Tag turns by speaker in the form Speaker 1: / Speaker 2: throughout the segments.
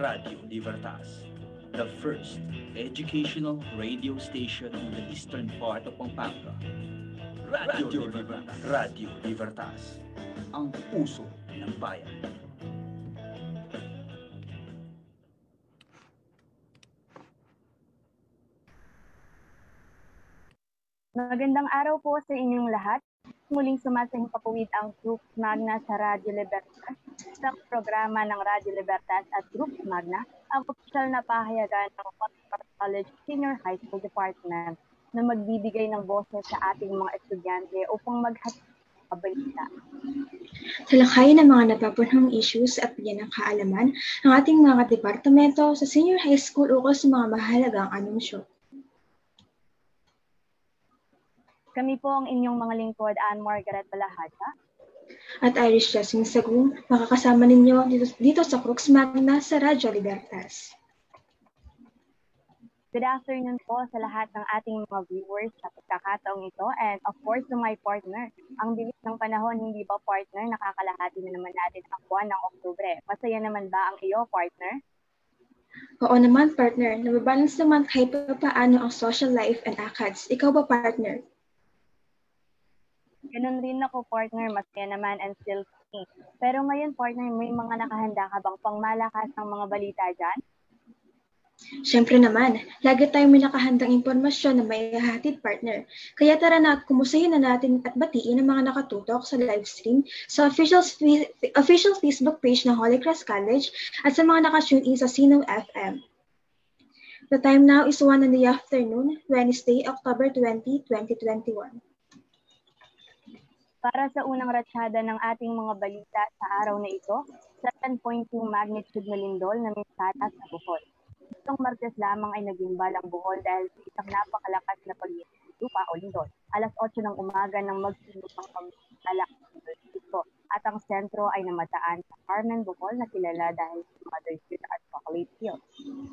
Speaker 1: Radio Libertas, the first educational radio station in the eastern part of Pampanga. Radio, Libertas. Radio Libertas, ang puso ng bayan.
Speaker 2: Magandang araw po sa inyong lahat. Muling sumasahing papawid ang Group Magna sa Radyo Libertas. Sa programa ng Radyo Libertas at Group Magna, ang opisyal na pahayagan ng Monfort College Senior High School Department na magbibigay ng boses sa ating mga estudyante upang maghatid ng balita.
Speaker 3: Talakayin ang mga napapunong issues at bigyan ng kaalaman ang ating mga departamento sa senior high school ukol sa mga mahalagang anunsyo.
Speaker 2: Kami po ang inyong mga lingkod, Ann Margaret Balahata.
Speaker 3: At Irish Jasmine Sagung, makakasama ninyo dito, dito sa Crux Magna sa Radyo Libertas.
Speaker 2: Good afternoon po sa lahat ng ating mga viewers sa pagkakataong ito and of course to my partner. Ang bilis ng panahon, hindi ba partner? Nakakalahati na naman natin ang buwan ng Oktubre. Masaya naman ba ang iyo, partner?
Speaker 3: Oo naman, partner. Nababalance naman kahit pa paano ang social life and ACADS. Ikaw ba, partner?
Speaker 2: Ganun rin ako, partner. Masaya naman and still free. Pero ngayon, partner, may mga nakahanda ka bang pangmalakas ng mga balita dyan?
Speaker 3: Siyempre naman, lagi tayong may nakahandang impormasyon na may hatid partner. Kaya tara na at kumusahin na natin at batiin ang mga nakatutok sa live stream sa official, official Facebook page ng Holy Cross College at sa mga nakatune in sa Sino FM. The time now is 1 in the afternoon, Wednesday, October 20, 2021.
Speaker 2: Para sa unang ratsyada ng ating mga balita sa araw na ito, 7.2 magnitude na lindol na may satas sa Bohol. Itong Martes lamang ay naging balang Bohol dahil sa isang napakalakas na pag lupa o lindol. Alas 8 ng umaga nang magsinupang pamilala dito at ang sentro ay namataan sa Carmen Bohol na kilala dahil sa Mother's Street at Chocolate Hill.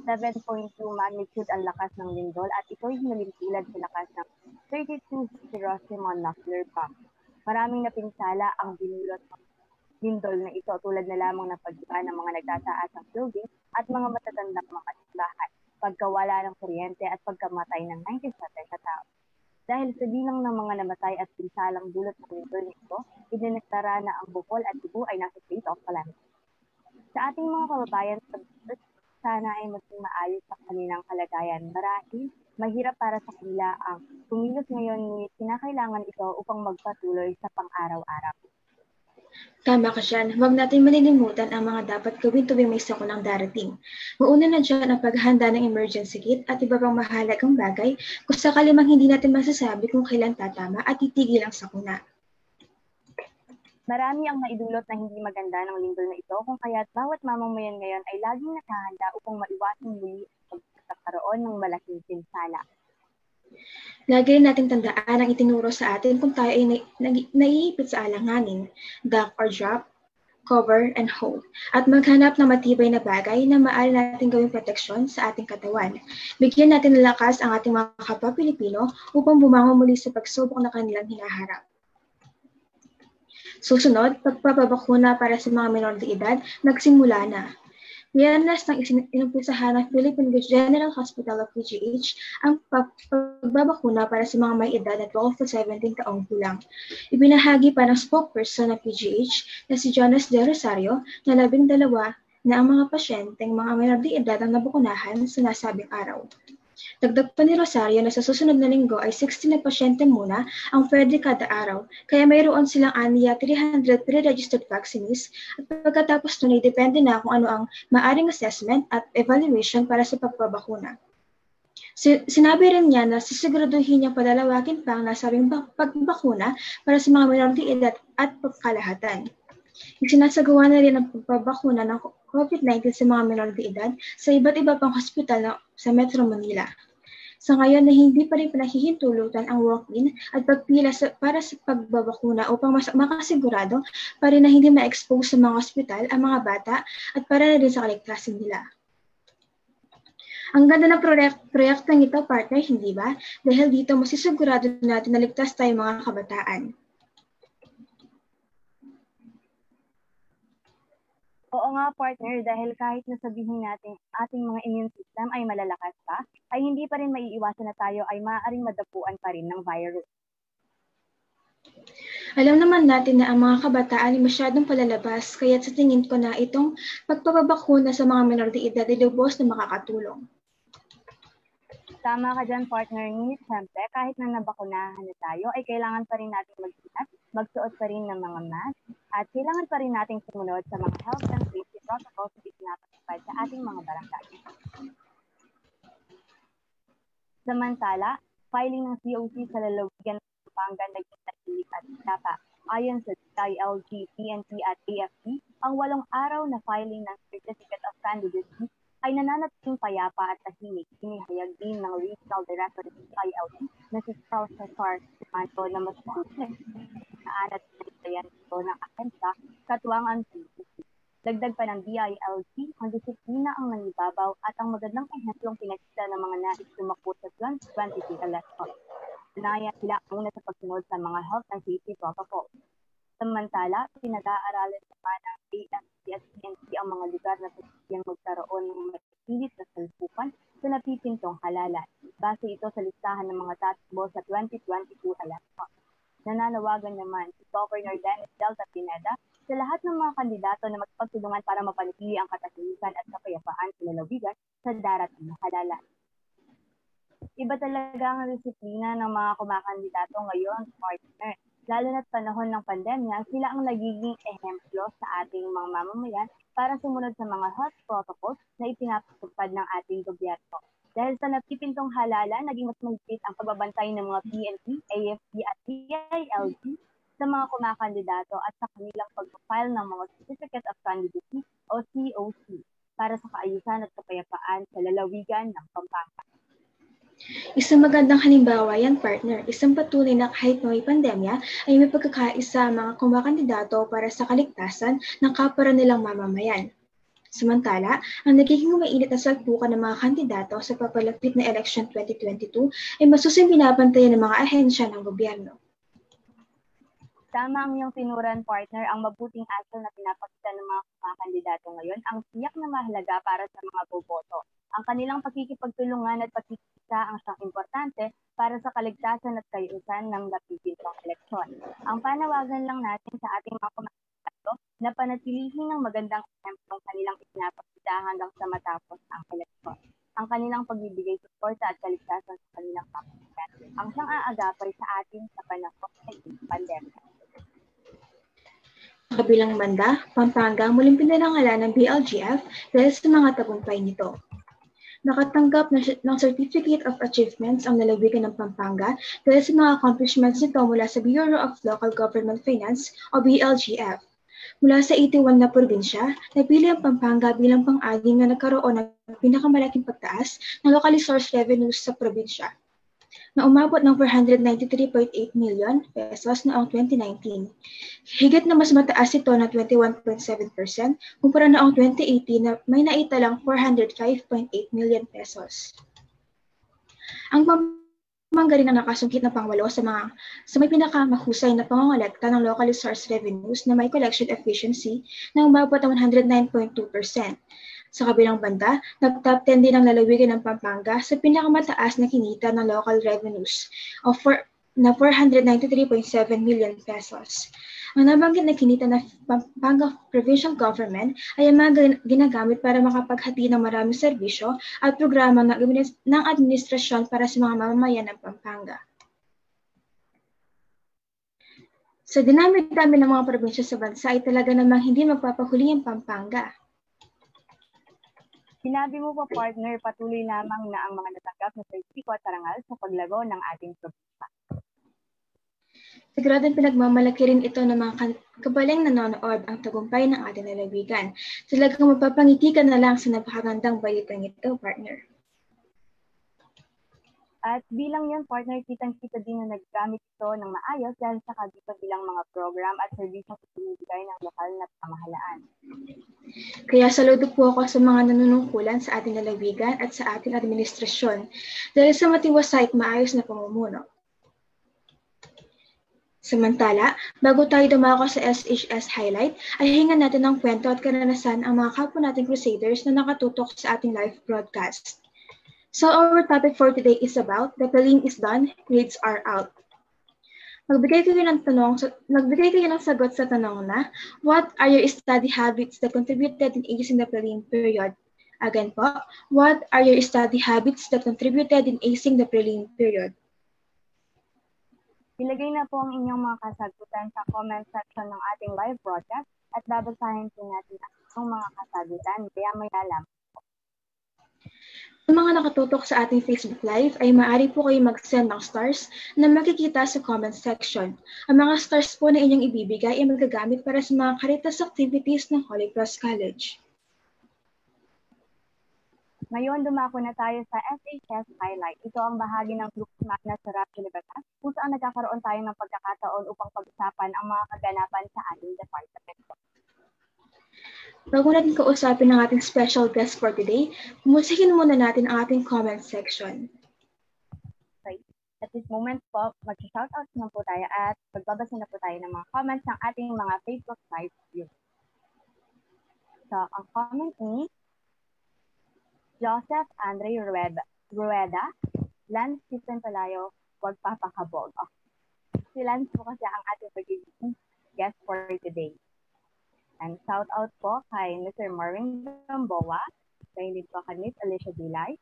Speaker 2: 7.2 magnitude ang lakas ng lindol at ito'y hinalimpilan sa lakas ng 32 Hiroshima nuclear bomb. Maraming napinsala ang binulot ng lindol na ito tulad na lamang ng pagdiba ng mga nagtataas ng building at mga matatandang mga bahay, pagkawala ng kuryente at pagkamatay ng 97 na tao. Dahil sa bilang ng mga namatay at pinsalang dulot ng lindol nito, idineklara na ang Bohol at Cebu ay nasa state of calamity. Sa ating mga kababayan sa sana ay maging maayos sa kanilang kalagayan. Marahil, mahirap para sa kanila ang kumilos ngayon ngunit kinakailangan ito upang magpatuloy sa pang-araw-araw.
Speaker 3: Tama ka dyan. Huwag natin malilimutan ang mga dapat gawin tuwing may sakunang darating. Mauna na dyan ang paghahanda ng emergency kit at iba pang mahalagang bagay kung sakali mang hindi natin masasabi kung kailan tatama at titigil ang sakuna.
Speaker 2: Marami ang naidulot na hindi maganda ng lindol na ito kung kaya't bawat mamamayan ngayon ay laging nakahanda upang maiwasan muli ang pagkakaroon ng malaking pinsala.
Speaker 3: Lagi rin nating tandaan ang itinuro sa atin kung tayo ay na, naiipit sa alanganin, duck or drop, cover, and hold, at maghanap ng matibay na bagay na maaari natin gawing proteksyon sa ating katawan. Bigyan natin ng lakas ang ating mga kapwa Pilipino upang bumangon muli sa pagsubok na kanilang hinaharap. Susunod, pagpapabakuna para sa mga menor de edad, nagsimula na. Niyanas ng inumpisahan ng Philippine General Hospital of PGH ang pagbabakuna para sa mga may edad na 12 to 17 taong gulang. Ibinahagi pa ng spokesperson ng PGH na si Jonas De Rosario na labing dalawa na ang mga pasyenteng mga menor edad ang nabukunahan sa nasabing araw. Dagdag pa ni Rosario na sa susunod na linggo ay 60 na pasyente muna ang pwede kada araw, kaya mayroon silang aniya 300 pre-registered vaccinees at pagkatapos nun ay depende na kung ano ang maaring assessment at evaluation para sa pagpabakuna. Sinabi rin niya na sisiguraduhin niyang padalawagin pa ang nasabing pagbakuna para sa mga de edad at pagkalahatan. Isinasagawa na rin ang pagpabakuna ng COVID-19 sa mga menor de edad sa iba't iba pang hospital na, sa Metro Manila. Sa ngayon na hindi pa rin pinahihintulutan ang walk-in at pagpila sa, para sa pagbabakuna upang mas, makasigurado pa rin na hindi ma-expose sa mga ospital ang mga bata at para na rin sa kaligtasan nila. Ang ganda ng proyek proyektong ito, partner, hindi ba? Dahil dito masisigurado natin na ligtas tayo mga kabataan.
Speaker 2: Oo nga partner, dahil kahit na sabihin natin ating mga immune system ay malalakas pa, ay hindi pa rin maiiwasan na tayo ay maaaring madapuan pa rin ng virus.
Speaker 3: Alam naman natin na ang mga kabataan ay masyadong palalabas, kaya sa tingin ko na itong pagpapabakuna sa mga menor de edad ay lubos na makakatulong.
Speaker 2: Tama ka dyan, partner. Ngunit siyempre, kahit na nabakunahan na tayo, ay kailangan pa rin natin mag-ingat, magsuot pa rin ng mga mask, at kailangan pa rin nating sumunod sa mga health and safety protocols na pinapatupad sa ating mga barangay. Samantala, filing ng COC sa lalawigan ng Pampanga naging natilik at tapa. Ayon sa ILG, PNP at AFP, ang walong araw na filing ng Certificate of Candidacy ay nananatiling payapa at tahimik. Inihayag din ng Regional Director ng CILT na si Charles Cesar Manto na mas na anat ng ito ng ahensya katuwang ang PCC. Dagdag pa ng DILG, ang disiplina ang nangibabaw at ang magandang ehesyong pinakita ng mga nais lumako sa 2022 election. Naya sila ang una sa pagsunod sa mga health and safety protocols. Samantala, pinag-aaralan naman ng PNP ang mga lugar na posibleng magkaroon ng matipilit na salpukan sa napipintong halalan. Base ito sa listahan ng mga tatakbo sa 2022 election. Nananawagan naman si Governor Dennis Delta Pineda sa lahat ng mga kandidato na magpagtulungan para mapanatili ang katahimikan at kapayapaan sa lalawigan sa darating na halalan. Iba talaga ang disiplina ng mga kumakandidato ngayon, partner lalo na't panahon ng pandemya, sila ang nagiging ehemplo sa ating mga mamamayan para sumunod sa mga health protocols na ipinapatupad ng ating gobyerno. Dahil sa napipintong halalan, naging mas mahigpit ang pagbabantay ng mga PNP, AFP at PILG sa mga kumakandidato at sa kanilang pag-file ng mga Certificate of Candidacy o COC para sa kaayusan at kapayapaan sa lalawigan ng Pampanga.
Speaker 3: Isang magandang halimbawa yan, partner. Isang patunay na kahit may pandemya, ay may pagkakaisa ang mga kumakandidato para sa kaligtasan ng kapara nilang mamamayan. Samantala, ang nagiging mainit na salpukan ng mga kandidato sa papalapit na election 2022 ay masusing binabantayan ng mga ahensya ng gobyerno.
Speaker 2: Tama ang iyong tinuran, partner. Ang mabuting asal na pinapakita ng mga kandidato ngayon ang tiyak na mahalaga para sa mga boboto. Ang kanilang pagkikipagtulungan at pagkikita ang siyang importante para sa kaligtasan at kayusan ng napipiltong eleksyon. Ang panawagan lang natin sa ating mga na panatilihin ng magandang ehemplo kanilang ipinapakita hanggang sa matapos ang eleksyon. Ang kanilang pagbibigay suporta at kaligtasan sa kanilang pamilya ang siyang aagapay sa atin sa panahon ng pandemya.
Speaker 3: Kabilang banda, Pampanga muling pinarangalan ng BLGF dahil sa mga tagumpay nito. Nakatanggap ng Certificate of Achievements ang lalawigan ng Pampanga dahil sa mga accomplishments nito mula sa Bureau of Local Government Finance o BLGF. Mula sa 81 na probinsya, napili ang Pampanga bilang pang-anim na nagkaroon ng pinakamalaking pagtaas ng local source revenues sa probinsya na umabot ng 493.8 million pesos noong 2019. Higit na mas mataas ito na 21.7% kumpara noong 2018 na may naitalang 405.8 million pesos. Ang Pampanga rin ang nakasungkit na pangwalo sa mga sa may pinakamahusay na pangongolekta ng local source revenues na may collection efficiency na umabot ng 109.2%. Sa kabilang banda, nag-top 10 din ang lalawigan ng Pampanga sa pinakamataas na kinita ng local revenues o for, na 493.7 million pesos. Ang nabanggit na kinita ng Pampanga Provincial Government ay ang mga ginagamit para makapaghati ng maraming serbisyo at programa ng, administrasyon para sa mga mamamayan ng Pampanga. Sa dinami-dami ng mga probinsya sa bansa ay talaga namang hindi magpapahuli ang Pampanga.
Speaker 2: Sinabi mo pa, partner, patuloy lamang na ang mga natanggap na sertipiko at tarangal sa paglago ng ating probinsya.
Speaker 3: Siguradong pinagmamalaki rin ito ng mga kabaling nanonood ang tagumpay ng ating lalawigan. Talagang mapapangiti ka na lang sa napakagandang balitang ito, partner.
Speaker 2: At bilang yan, partner, kitang-kita din na naggamit ito ng maayos dahil sa kagitan bilang mga program at serbisyong pinibigay ng lokal na pamahalaan.
Speaker 3: Kaya saludo po ako sa mga nanunungkulan sa ating lalawigan at sa ating administrasyon dahil sa matiwasay at maayos na pamumuno. Samantala, bago tayo dumako sa SHS Highlight, ay hingan natin ng kwento at karanasan ang mga kapwa nating crusaders na nakatutok sa ating live broadcast. So our topic for today is about The Prelim is done, grades are out. Magbigay kayo ng tanong, magbigay kayo ng sagot sa tanong na, what are your study habits that contributed in acing the prelim period? Again po, what are your study habits that contributed in acing the prelim period?
Speaker 2: Ilagay na po ang inyong mga kasagutan sa comment section ng ating live broadcast at babasahin po natin ang mga kasagutan kaya maya lang.
Speaker 3: Sa mga nakatutok sa ating Facebook Live ay maaari po kayo mag-send ng stars na makikita sa comment section. Ang mga stars po na inyong ibibigay ay magagamit para sa mga Caritas activities ng Holy Cross College.
Speaker 2: Ngayon, dumako na tayo sa SHS Highlight. Ito ang bahagi ng Flux Magna sa Rapid Libertas kung saan nagkakaroon tayo ng pagkakataon upang pag-usapan ang mga kaganapan sa ating department.
Speaker 3: Bago natin kausapin ang ating special guest for today, musikin muna natin ang ating comment section.
Speaker 2: Okay. At this moment po, mag-shoutout na po tayo at magbabasa na po tayo ng mga comments ng ating mga Facebook Live views. So, ang comment ni Joseph Andre Rueda, Lance Stephen Palayo, huwag papakabog. Oh. Si Lance po kasi ang ating pagiging guest for today. And shout out po kay Mr. Marvin Gamboa, kay din po kay Alicia Dilay.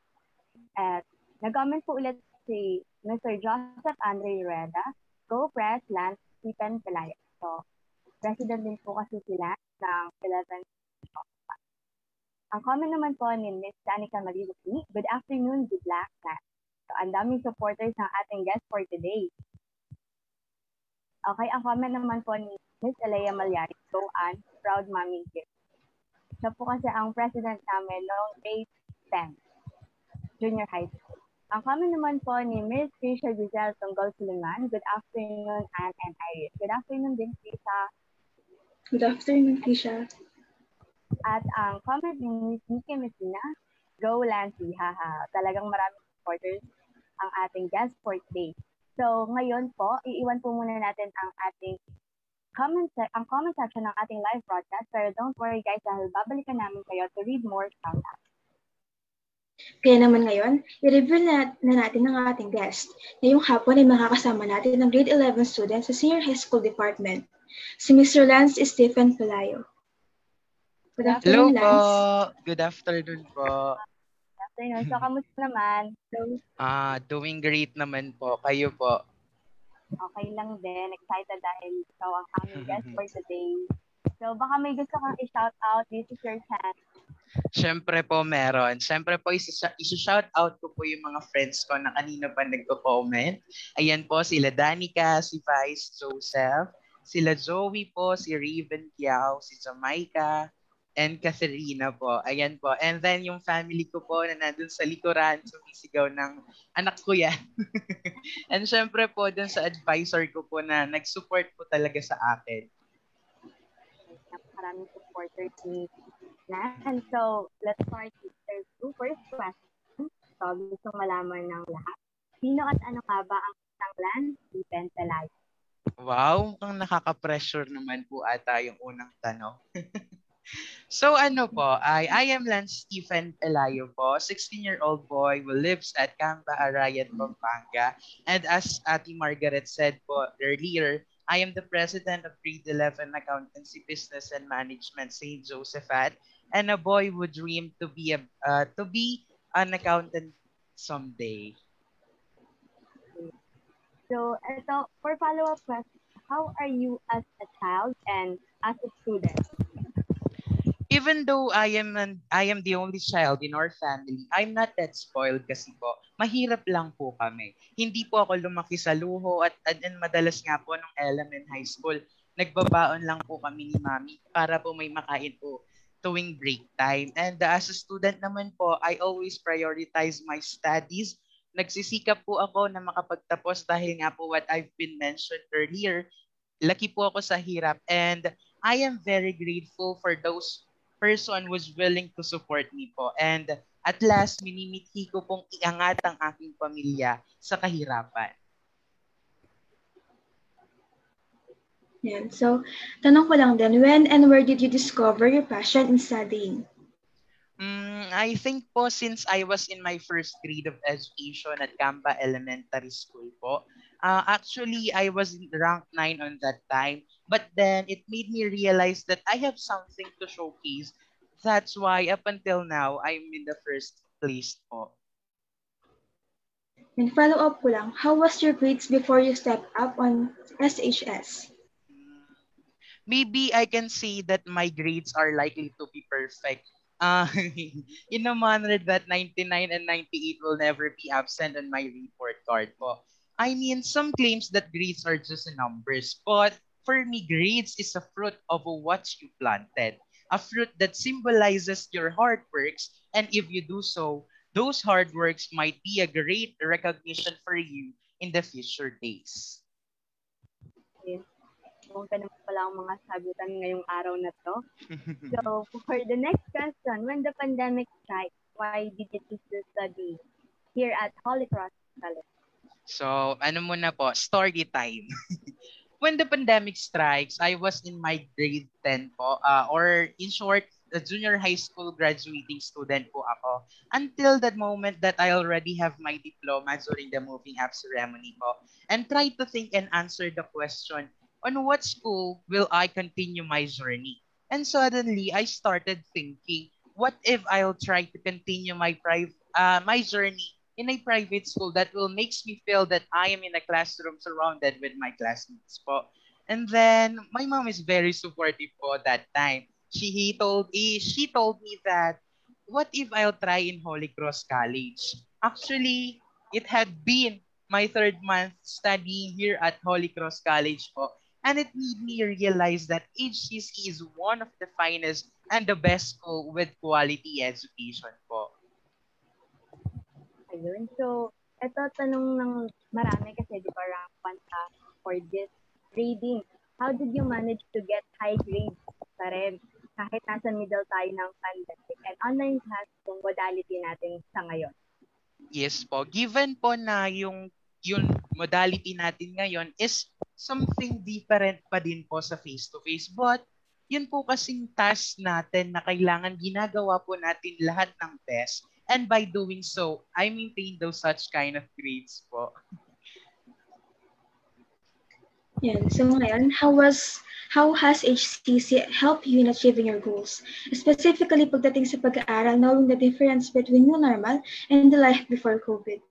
Speaker 2: At nag-comment po ulit si Mr. Joseph Andre Rueda, Go Press Lance Stephen Palayo. So, president din po kasi sila ng 11 ang comment naman po ni Ms. Danica Marilupi, good afternoon, good luck na. So, ang daming supporters ng ating guest for today. Okay, ang comment naman po ni Ms. Alea Malyari, go on, proud mommy gift. Siya po kasi ang president namin noong grade 10, junior high school. Ang comment naman po ni Ms. Trisha Giselle Tunggol Suliman, good afternoon, Anne and Iris. Good afternoon din, Trisha.
Speaker 3: Good afternoon, Tisha.
Speaker 2: At ang comment ni Nikki Messina, Go Lancy, haha. Talagang maraming supporters ang ating guest for today. So ngayon po, iiwan po muna natin ang ating comment ang comment section ng ating live broadcast. Pero don't worry guys, dahil babalikan namin kayo to read more shoutouts.
Speaker 3: Kaya naman ngayon, i-review na, na natin ang ating guest. Ngayong hapon ay makakasama natin ng grade 11 student sa Senior High School Department, si Mr. Lance Stephen Pelayo.
Speaker 4: Good afternoon, Hello Lance. po. Good afternoon po.
Speaker 2: Good afternoon. So, kamusta naman? So,
Speaker 4: Ah, doing great naman po. Kayo po.
Speaker 2: okay lang din. Excited dahil ikaw ang aming guest for today. So, baka may gusto kang i-shout out. This is your chance.
Speaker 4: Siyempre po meron. Siyempre po isa, shout out ko po yung mga friends ko na kanina pa nagko-comment. Ayan po sila Danica, si Vice Joseph, sila Zoe po, si Raven Kiao, si Jamaica, and Katharina po. Ayan po. And then yung family ko po na nandun sa likuran, sumisigaw ng anak ko yan. and syempre po dun sa advisor ko po na nag-support po talaga sa akin.
Speaker 2: Maraming supporters ni Nan. So, let's start with the two first question. So, gusto malaman ng lahat. Sino at ano nga ba ang isang land Stephen Pelayo?
Speaker 4: Wow, ang nakaka-pressure naman po ata yung unang tanong. So ano po, I, I am Lance Stephen Elayo po, 16-year-old boy who lives at Camba Arayan, Pampanga. And as Ati Margaret said po earlier, I am the president of Grade 11 Accountancy Business and Management St. Josephat and a boy who dream to be a uh, to be an accountant someday.
Speaker 2: So, ito, for follow-up question, how are you as a child and as a student?
Speaker 4: Even though I am an, I am the only child in our family, I'm not that spoiled kasi po. Mahirap lang po kami. Hindi po ako lumaki sa luho at, at and madalas nga po nung element high school, nagbabaon lang po kami ni mami para po may makain po tuwing break time. And uh, as a student naman po, I always prioritize my studies. Nagsisikap po ako na makapagtapos dahil nga po what I've been mentioned earlier, laki po ako sa hirap and I am very grateful for those person was willing to support me po. And at last, minimithi ko pong iangat ang aking pamilya sa kahirapan.
Speaker 3: Yan. So, tanong ko lang din, when and where did you discover your passion in studying?
Speaker 4: Mm, I think po since I was in my first grade of education at Camba Elementary School po, uh, actually I was ranked 9 on that time. But then it made me realize that I have something to showcase. That's why up until now, I'm in the first place po.
Speaker 3: And follow up ko lang, how was your grades before you stepped up on SHS?
Speaker 4: Maybe I can say that my grades are likely to be perfect. Uh, in a manner that 99 and 98 will never be absent on my report card po. I mean, some claims that grades are just numbers, but for me, grades is a fruit of what you planted. A fruit that symbolizes your hard works, and if you do so, those hard works might be a great recognition for you in the future days.
Speaker 2: Yes. Kung ka pala ang mga sagutan ngayong araw na to. so, for the next question, when the pandemic strike, why did you choose to study here at Holy Cross College?
Speaker 4: So, ano muna po, story time. when the pandemic strikes, I was in my grade 10 po, uh, or in short, a junior high school graduating student po ako. Until that moment that I already have my diploma during the moving up ceremony po. And try to think and answer the question on what school will I continue my journey? And suddenly I started thinking what if I'll try to continue my private uh, my journey in a private school that will makes me feel that I am in a classroom surrounded with my classmates po and then my mom is very supportive po that time she he told he, she told me that what if I'll try in Holy Cross College? Actually, it had been my third month studying here at Holy Cross College po. And it made me realize that HCC is one of the finest and the best school with quality education po.
Speaker 2: Ayun. So, ito tanong ng marami kasi di ba rank 1 ka for this grading. How did you manage to get high grades pa rin? kahit nasa middle tayo ng pandemic and online class yung modality natin sa ngayon.
Speaker 4: Yes po. Given po na yung yung modality natin ngayon is something different pa din po sa face-to-face. But yun po kasing task natin na kailangan ginagawa po natin lahat ng best. And by doing so, I maintain those such kind of grades po.
Speaker 3: Yan. So ngayon, how was how has HCC helped you in achieving your goals? Specifically pagdating sa pag-aaral, knowing the difference between new normal and the life before COVID.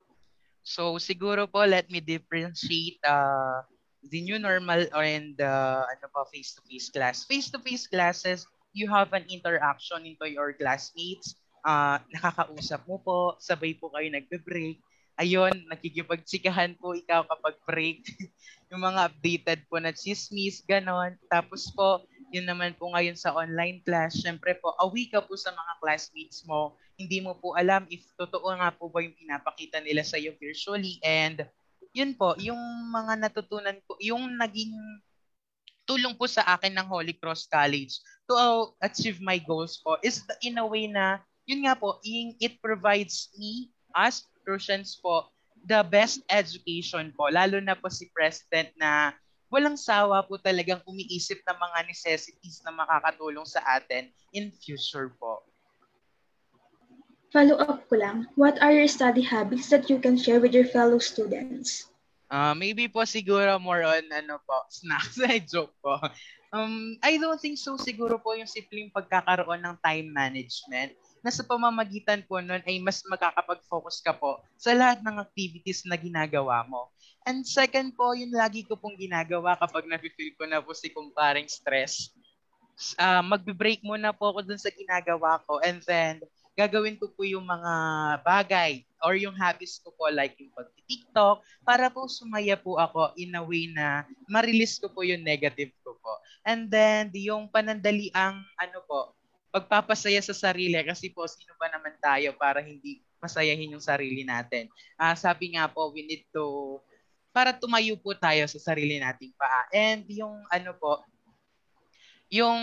Speaker 4: So siguro po let me differentiate uh, the new normal and the uh, ano pa face-to-face class. Face-to-face classes, you have an interaction into your classmates. Uh, nakakausap mo po, sabay po kayo nagbe-break ayun, nakikipagtsikahan po ikaw kapag break. yung mga updated po na chismis, ganon. Tapos po, yun naman po ngayon sa online class, syempre po, awi ka po sa mga classmates mo. Hindi mo po alam if totoo nga po ba yung pinapakita nila sa iyo virtually. And yun po, yung mga natutunan ko, yung naging tulong po sa akin ng Holy Cross College to achieve my goals po is in a way na, yun nga po, it provides me as Crucians po the best education po, lalo na po si President na walang sawa po talagang umiisip ng mga necessities na makakatulong sa atin in future po.
Speaker 3: Follow up ko lang, what are your study habits that you can share with your fellow students?
Speaker 4: Uh, maybe po siguro more on ano po, snacks. I joke po. Um, I don't think so siguro po yung simpleng pagkakaroon ng time management na sa pamamagitan po nun ay mas makakapag-focus ka po sa lahat ng activities na ginagawa mo. And second po, yung lagi ko pong ginagawa kapag nafe-feel ko na po si kumparing stress. Uh, magbe-break muna po ako dun sa ginagawa ko and then gagawin ko po yung mga bagay or yung habits ko po like yung pag-TikTok para po sumaya po ako in a way na ma-release ko po yung negative ko po. And then yung panandali ang ano po, pagpapasaya sa sarili kasi po sino ba naman tayo para hindi masayahin yung sarili natin. Uh, sabi nga po, we need to para tumayo po tayo sa sarili nating paa. And yung ano po, yung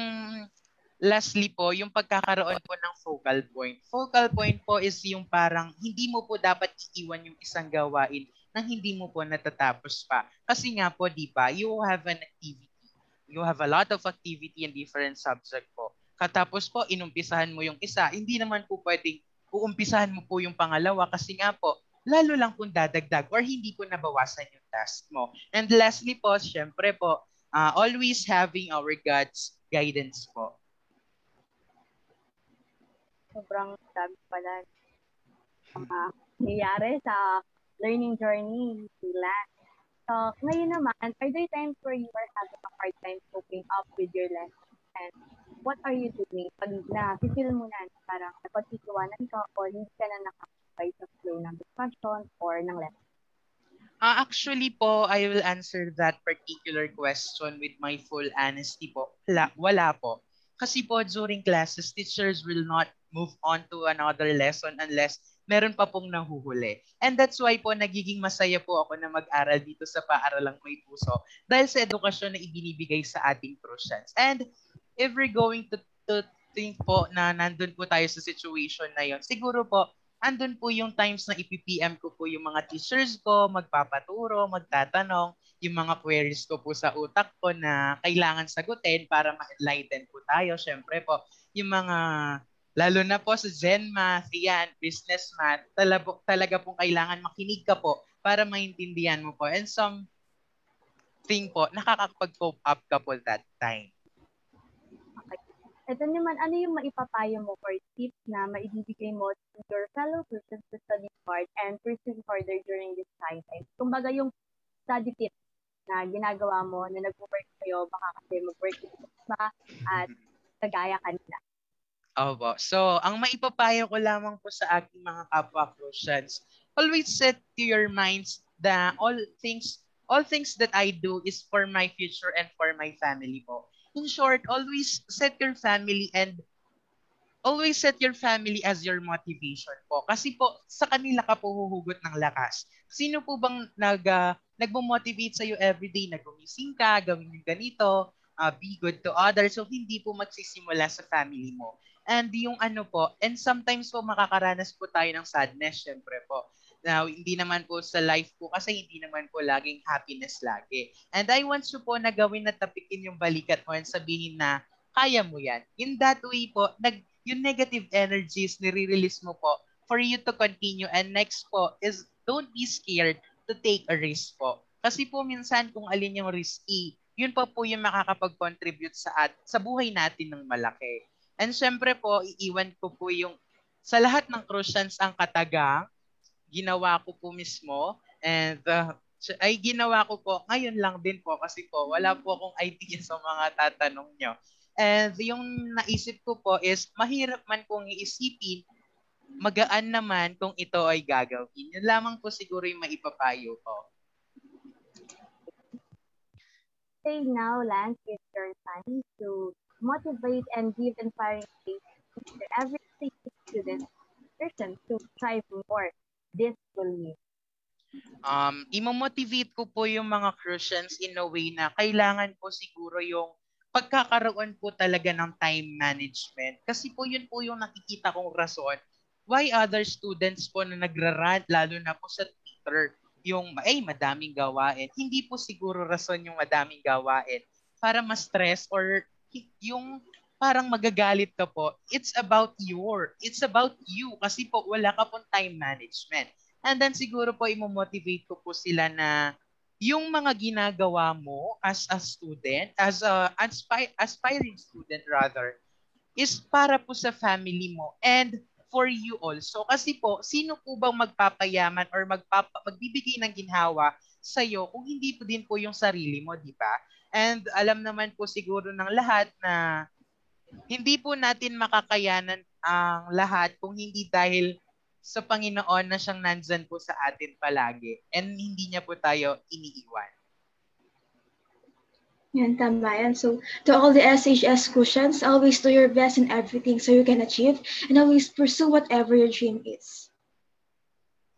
Speaker 4: lastly po, yung pagkakaroon po ng focal point. Focal point po is yung parang hindi mo po dapat iiwan yung isang gawain nang hindi mo po natatapos pa. Kasi nga po, di ba, you have an activity you have a lot of activity in different subject po. Katapos po, inumpisahan mo yung isa, hindi naman po pwedeng uumpisahan mo po yung pangalawa kasi nga po, lalo lang kung dadagdag or hindi po nabawasan yung task mo. And lastly po, syempre po, uh, always having our God's guidance po.
Speaker 2: Sobrang dami pala mga nangyayari sa learning journey nila. So, ngayon naman, are there times where you are having a hard time coping up with your lessons? What are you doing pag na-feel mo na parang napagtitiwanan ka o hindi ka na nakakabay sa flow ng discussion or ng lesson?
Speaker 4: Uh, actually po, I will answer that particular question with my full honesty po. Wala, wala po. Kasi po during classes, teachers will not move on to another lesson unless meron pa pong nahuhuli. And that's why po nagiging masaya po ako na mag-aral dito sa Paaralang May Puso dahil sa edukasyon na ibinibigay sa ating Prussians. And if we're going to, to think po na nandun po tayo sa situation na yon, siguro po andun po yung times na ipipm ko po yung mga teachers ko, magpapaturo, magtatanong, yung mga queries ko po sa utak ko na kailangan sagutin para ma-enlighten po tayo. Siyempre po, yung mga, lalo na po sa Zen Math, yan, Business Math, talaga, talaga pong kailangan makinig ka po para maintindihan mo po. And some thing po, nakakapag-cope up ka po that time.
Speaker 2: Ito naman, ano yung maipapayo mo for tips na maibibigay mo to your fellow persons to study hard and pursue further during this time? Kumbaga yung study tips na ginagawa mo na nag-work kayo, baka kasi mag-work ba at kagaya kanila.
Speaker 4: Opo. So, ang maipapayo ko lamang po sa aking mga kapwa Christians, always set to your minds that all things all things that I do is for my future and for my family po in short, always set your family and always set your family as your motivation po. Kasi po, sa kanila ka po huhugot ng lakas. Sino po bang nag, uh, nagmo-motivate sa'yo everyday na gumising ka, gawin yung ganito, uh, be good to others. So, hindi po magsisimula sa family mo. And yung ano po, and sometimes po makakaranas po tayo ng sadness, syempre po. Now, hindi naman po sa life po kasi hindi naman po laging happiness lagi. And I want you po na gawin na tapikin yung balikat mo and sabihin na kaya mo yan. In that way po, nag, yung negative energies nire-release mo po for you to continue. And next po is don't be scared to take a risk po. Kasi po minsan kung alin yung risky, yun pa po yung makakapag-contribute sa at sa buhay natin ng malaki. And syempre po, iiwan ko po yung sa lahat ng Crucians ang katagang, ginawa ko po mismo and uh, ay ginawa ko po ngayon lang din po kasi po wala po akong idea sa mga tatanong nyo. And yung naisip ko po is mahirap man kung iisipin, magaan naman kung ito ay gagawin. Yun lamang po siguro yung maipapayo ko.
Speaker 2: Say now, Lance, it's your time to motivate and give inspiring faith to every student person to strive more this will mean?
Speaker 4: Um, imo-motivate ko po yung mga Christians in a way na kailangan po siguro yung pagkakaroon po talaga ng time management. Kasi po yun po yung nakikita kong rason why other students po na nagrarant, lalo na po sa Twitter, yung, ay, madaming gawain. Hindi po siguro rason yung madaming gawain para ma-stress or yung parang magagalit ka po, it's about your, it's about you kasi po wala ka pong time management. And then siguro po imo-motivate ko po sila na yung mga ginagawa mo as a student, as a aspire, aspiring student rather, is para po sa family mo and for you also. Kasi po, sino po bang magpapayaman or magpapa, magbibigay ng ginhawa sa iyo kung hindi po din po yung sarili mo, di ba? And alam naman po siguro ng lahat na hindi po natin makakayanan ang lahat kung hindi dahil sa Panginoon na siyang nandyan po sa atin palagi and hindi niya po tayo iniiwan.
Speaker 3: Yan, tama yan. So, to all the SHS cushions, always do your best in everything so you can achieve and always pursue whatever your dream is.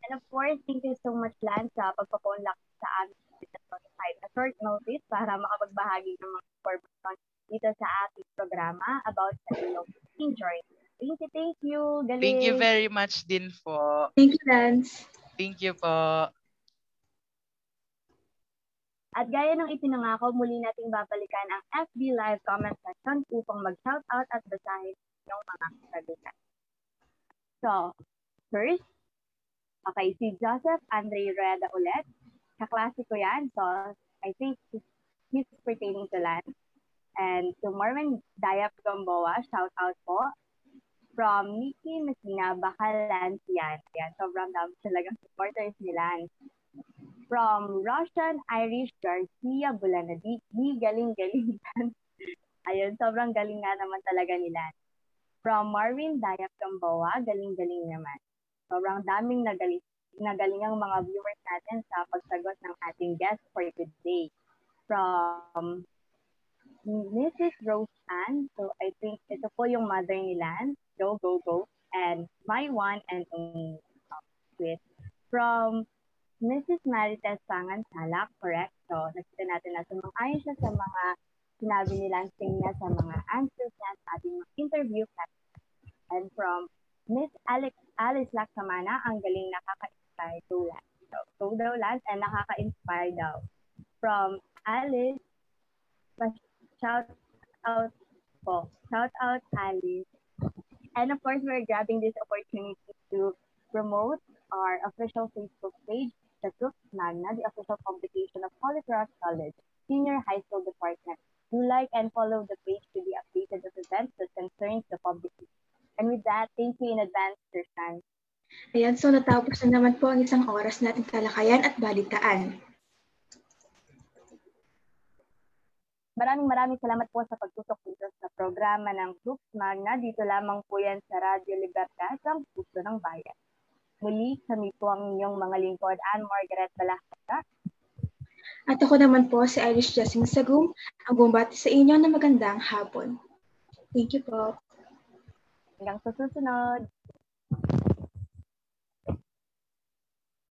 Speaker 2: And of course, thank you so much, Lance, sa pagpapunlak sa amin sa short notice para makapagbahagi ng mga information dito sa ating programa about sa ilong journey. Thank you, thank you. Galing.
Speaker 4: Thank you very much din po.
Speaker 3: Thank you, Lance.
Speaker 4: Thank you po.
Speaker 2: At gaya ng ipinangako, muli nating babalikan ang FB Live comment section upang mag-shoutout at basahin yung mga kasagutan. So, first, okay, si Joseph Andre Reda ulit. Kaklase ko yan. So, I think he's, he's pertaining to land. And to Marvin Dayap Gamboa, shout out po. From Nikki Messina, Bakalan, yan. Yan, sobrang dami talagang supporters ni Lance. From Russian Irish Garcia Bulanadi, di galing-galing. Ayun, sobrang galing nga naman talaga ni Lance. From Marvin Dayap Gamboa, galing-galing naman. Sobrang daming nagaling, nagaling ang mga viewers natin sa pagsagot ng ating guest for today. From Mrs. Rose Ann. So, I think ito po yung mother ni Lance. Go, go, go. And my one and only with from Mrs. Marites Sangan Salak, correct? So, nakita natin na sumang-ayon siya sa mga sinabi ni Lance niya sa mga answers niya sa ating interview. And from Miss Alex Alice Laksamana, ang galing nakaka-inspire to Lance. So, go daw Lance and nakaka-inspire daw. From Alice shout out po. Shout out Alice. And of course, we're grabbing this opportunity to promote our official Facebook page, the Group Magna, the official publication of Holy Cross College Senior High School Department. Do like and follow the page to be updated of events that concerns the public. And with that, thank you in advance, Sir Stan.
Speaker 3: Ayan, so natapos na naman po ang isang oras nating talakayan at balitaan.
Speaker 2: Maraming maraming salamat po sa pagtutok dito sa programa ng Groups Magna. Dito lamang po yan sa Radio Libertad, ang puso ng bayan. Muli, kami po ang inyong mga lingkod, Anne Margaret Balacata.
Speaker 3: At ako naman po si Irish Jessing Sagum, ang bumbati sa inyo na magandang hapon. Thank you po.
Speaker 2: Hanggang sa susunod.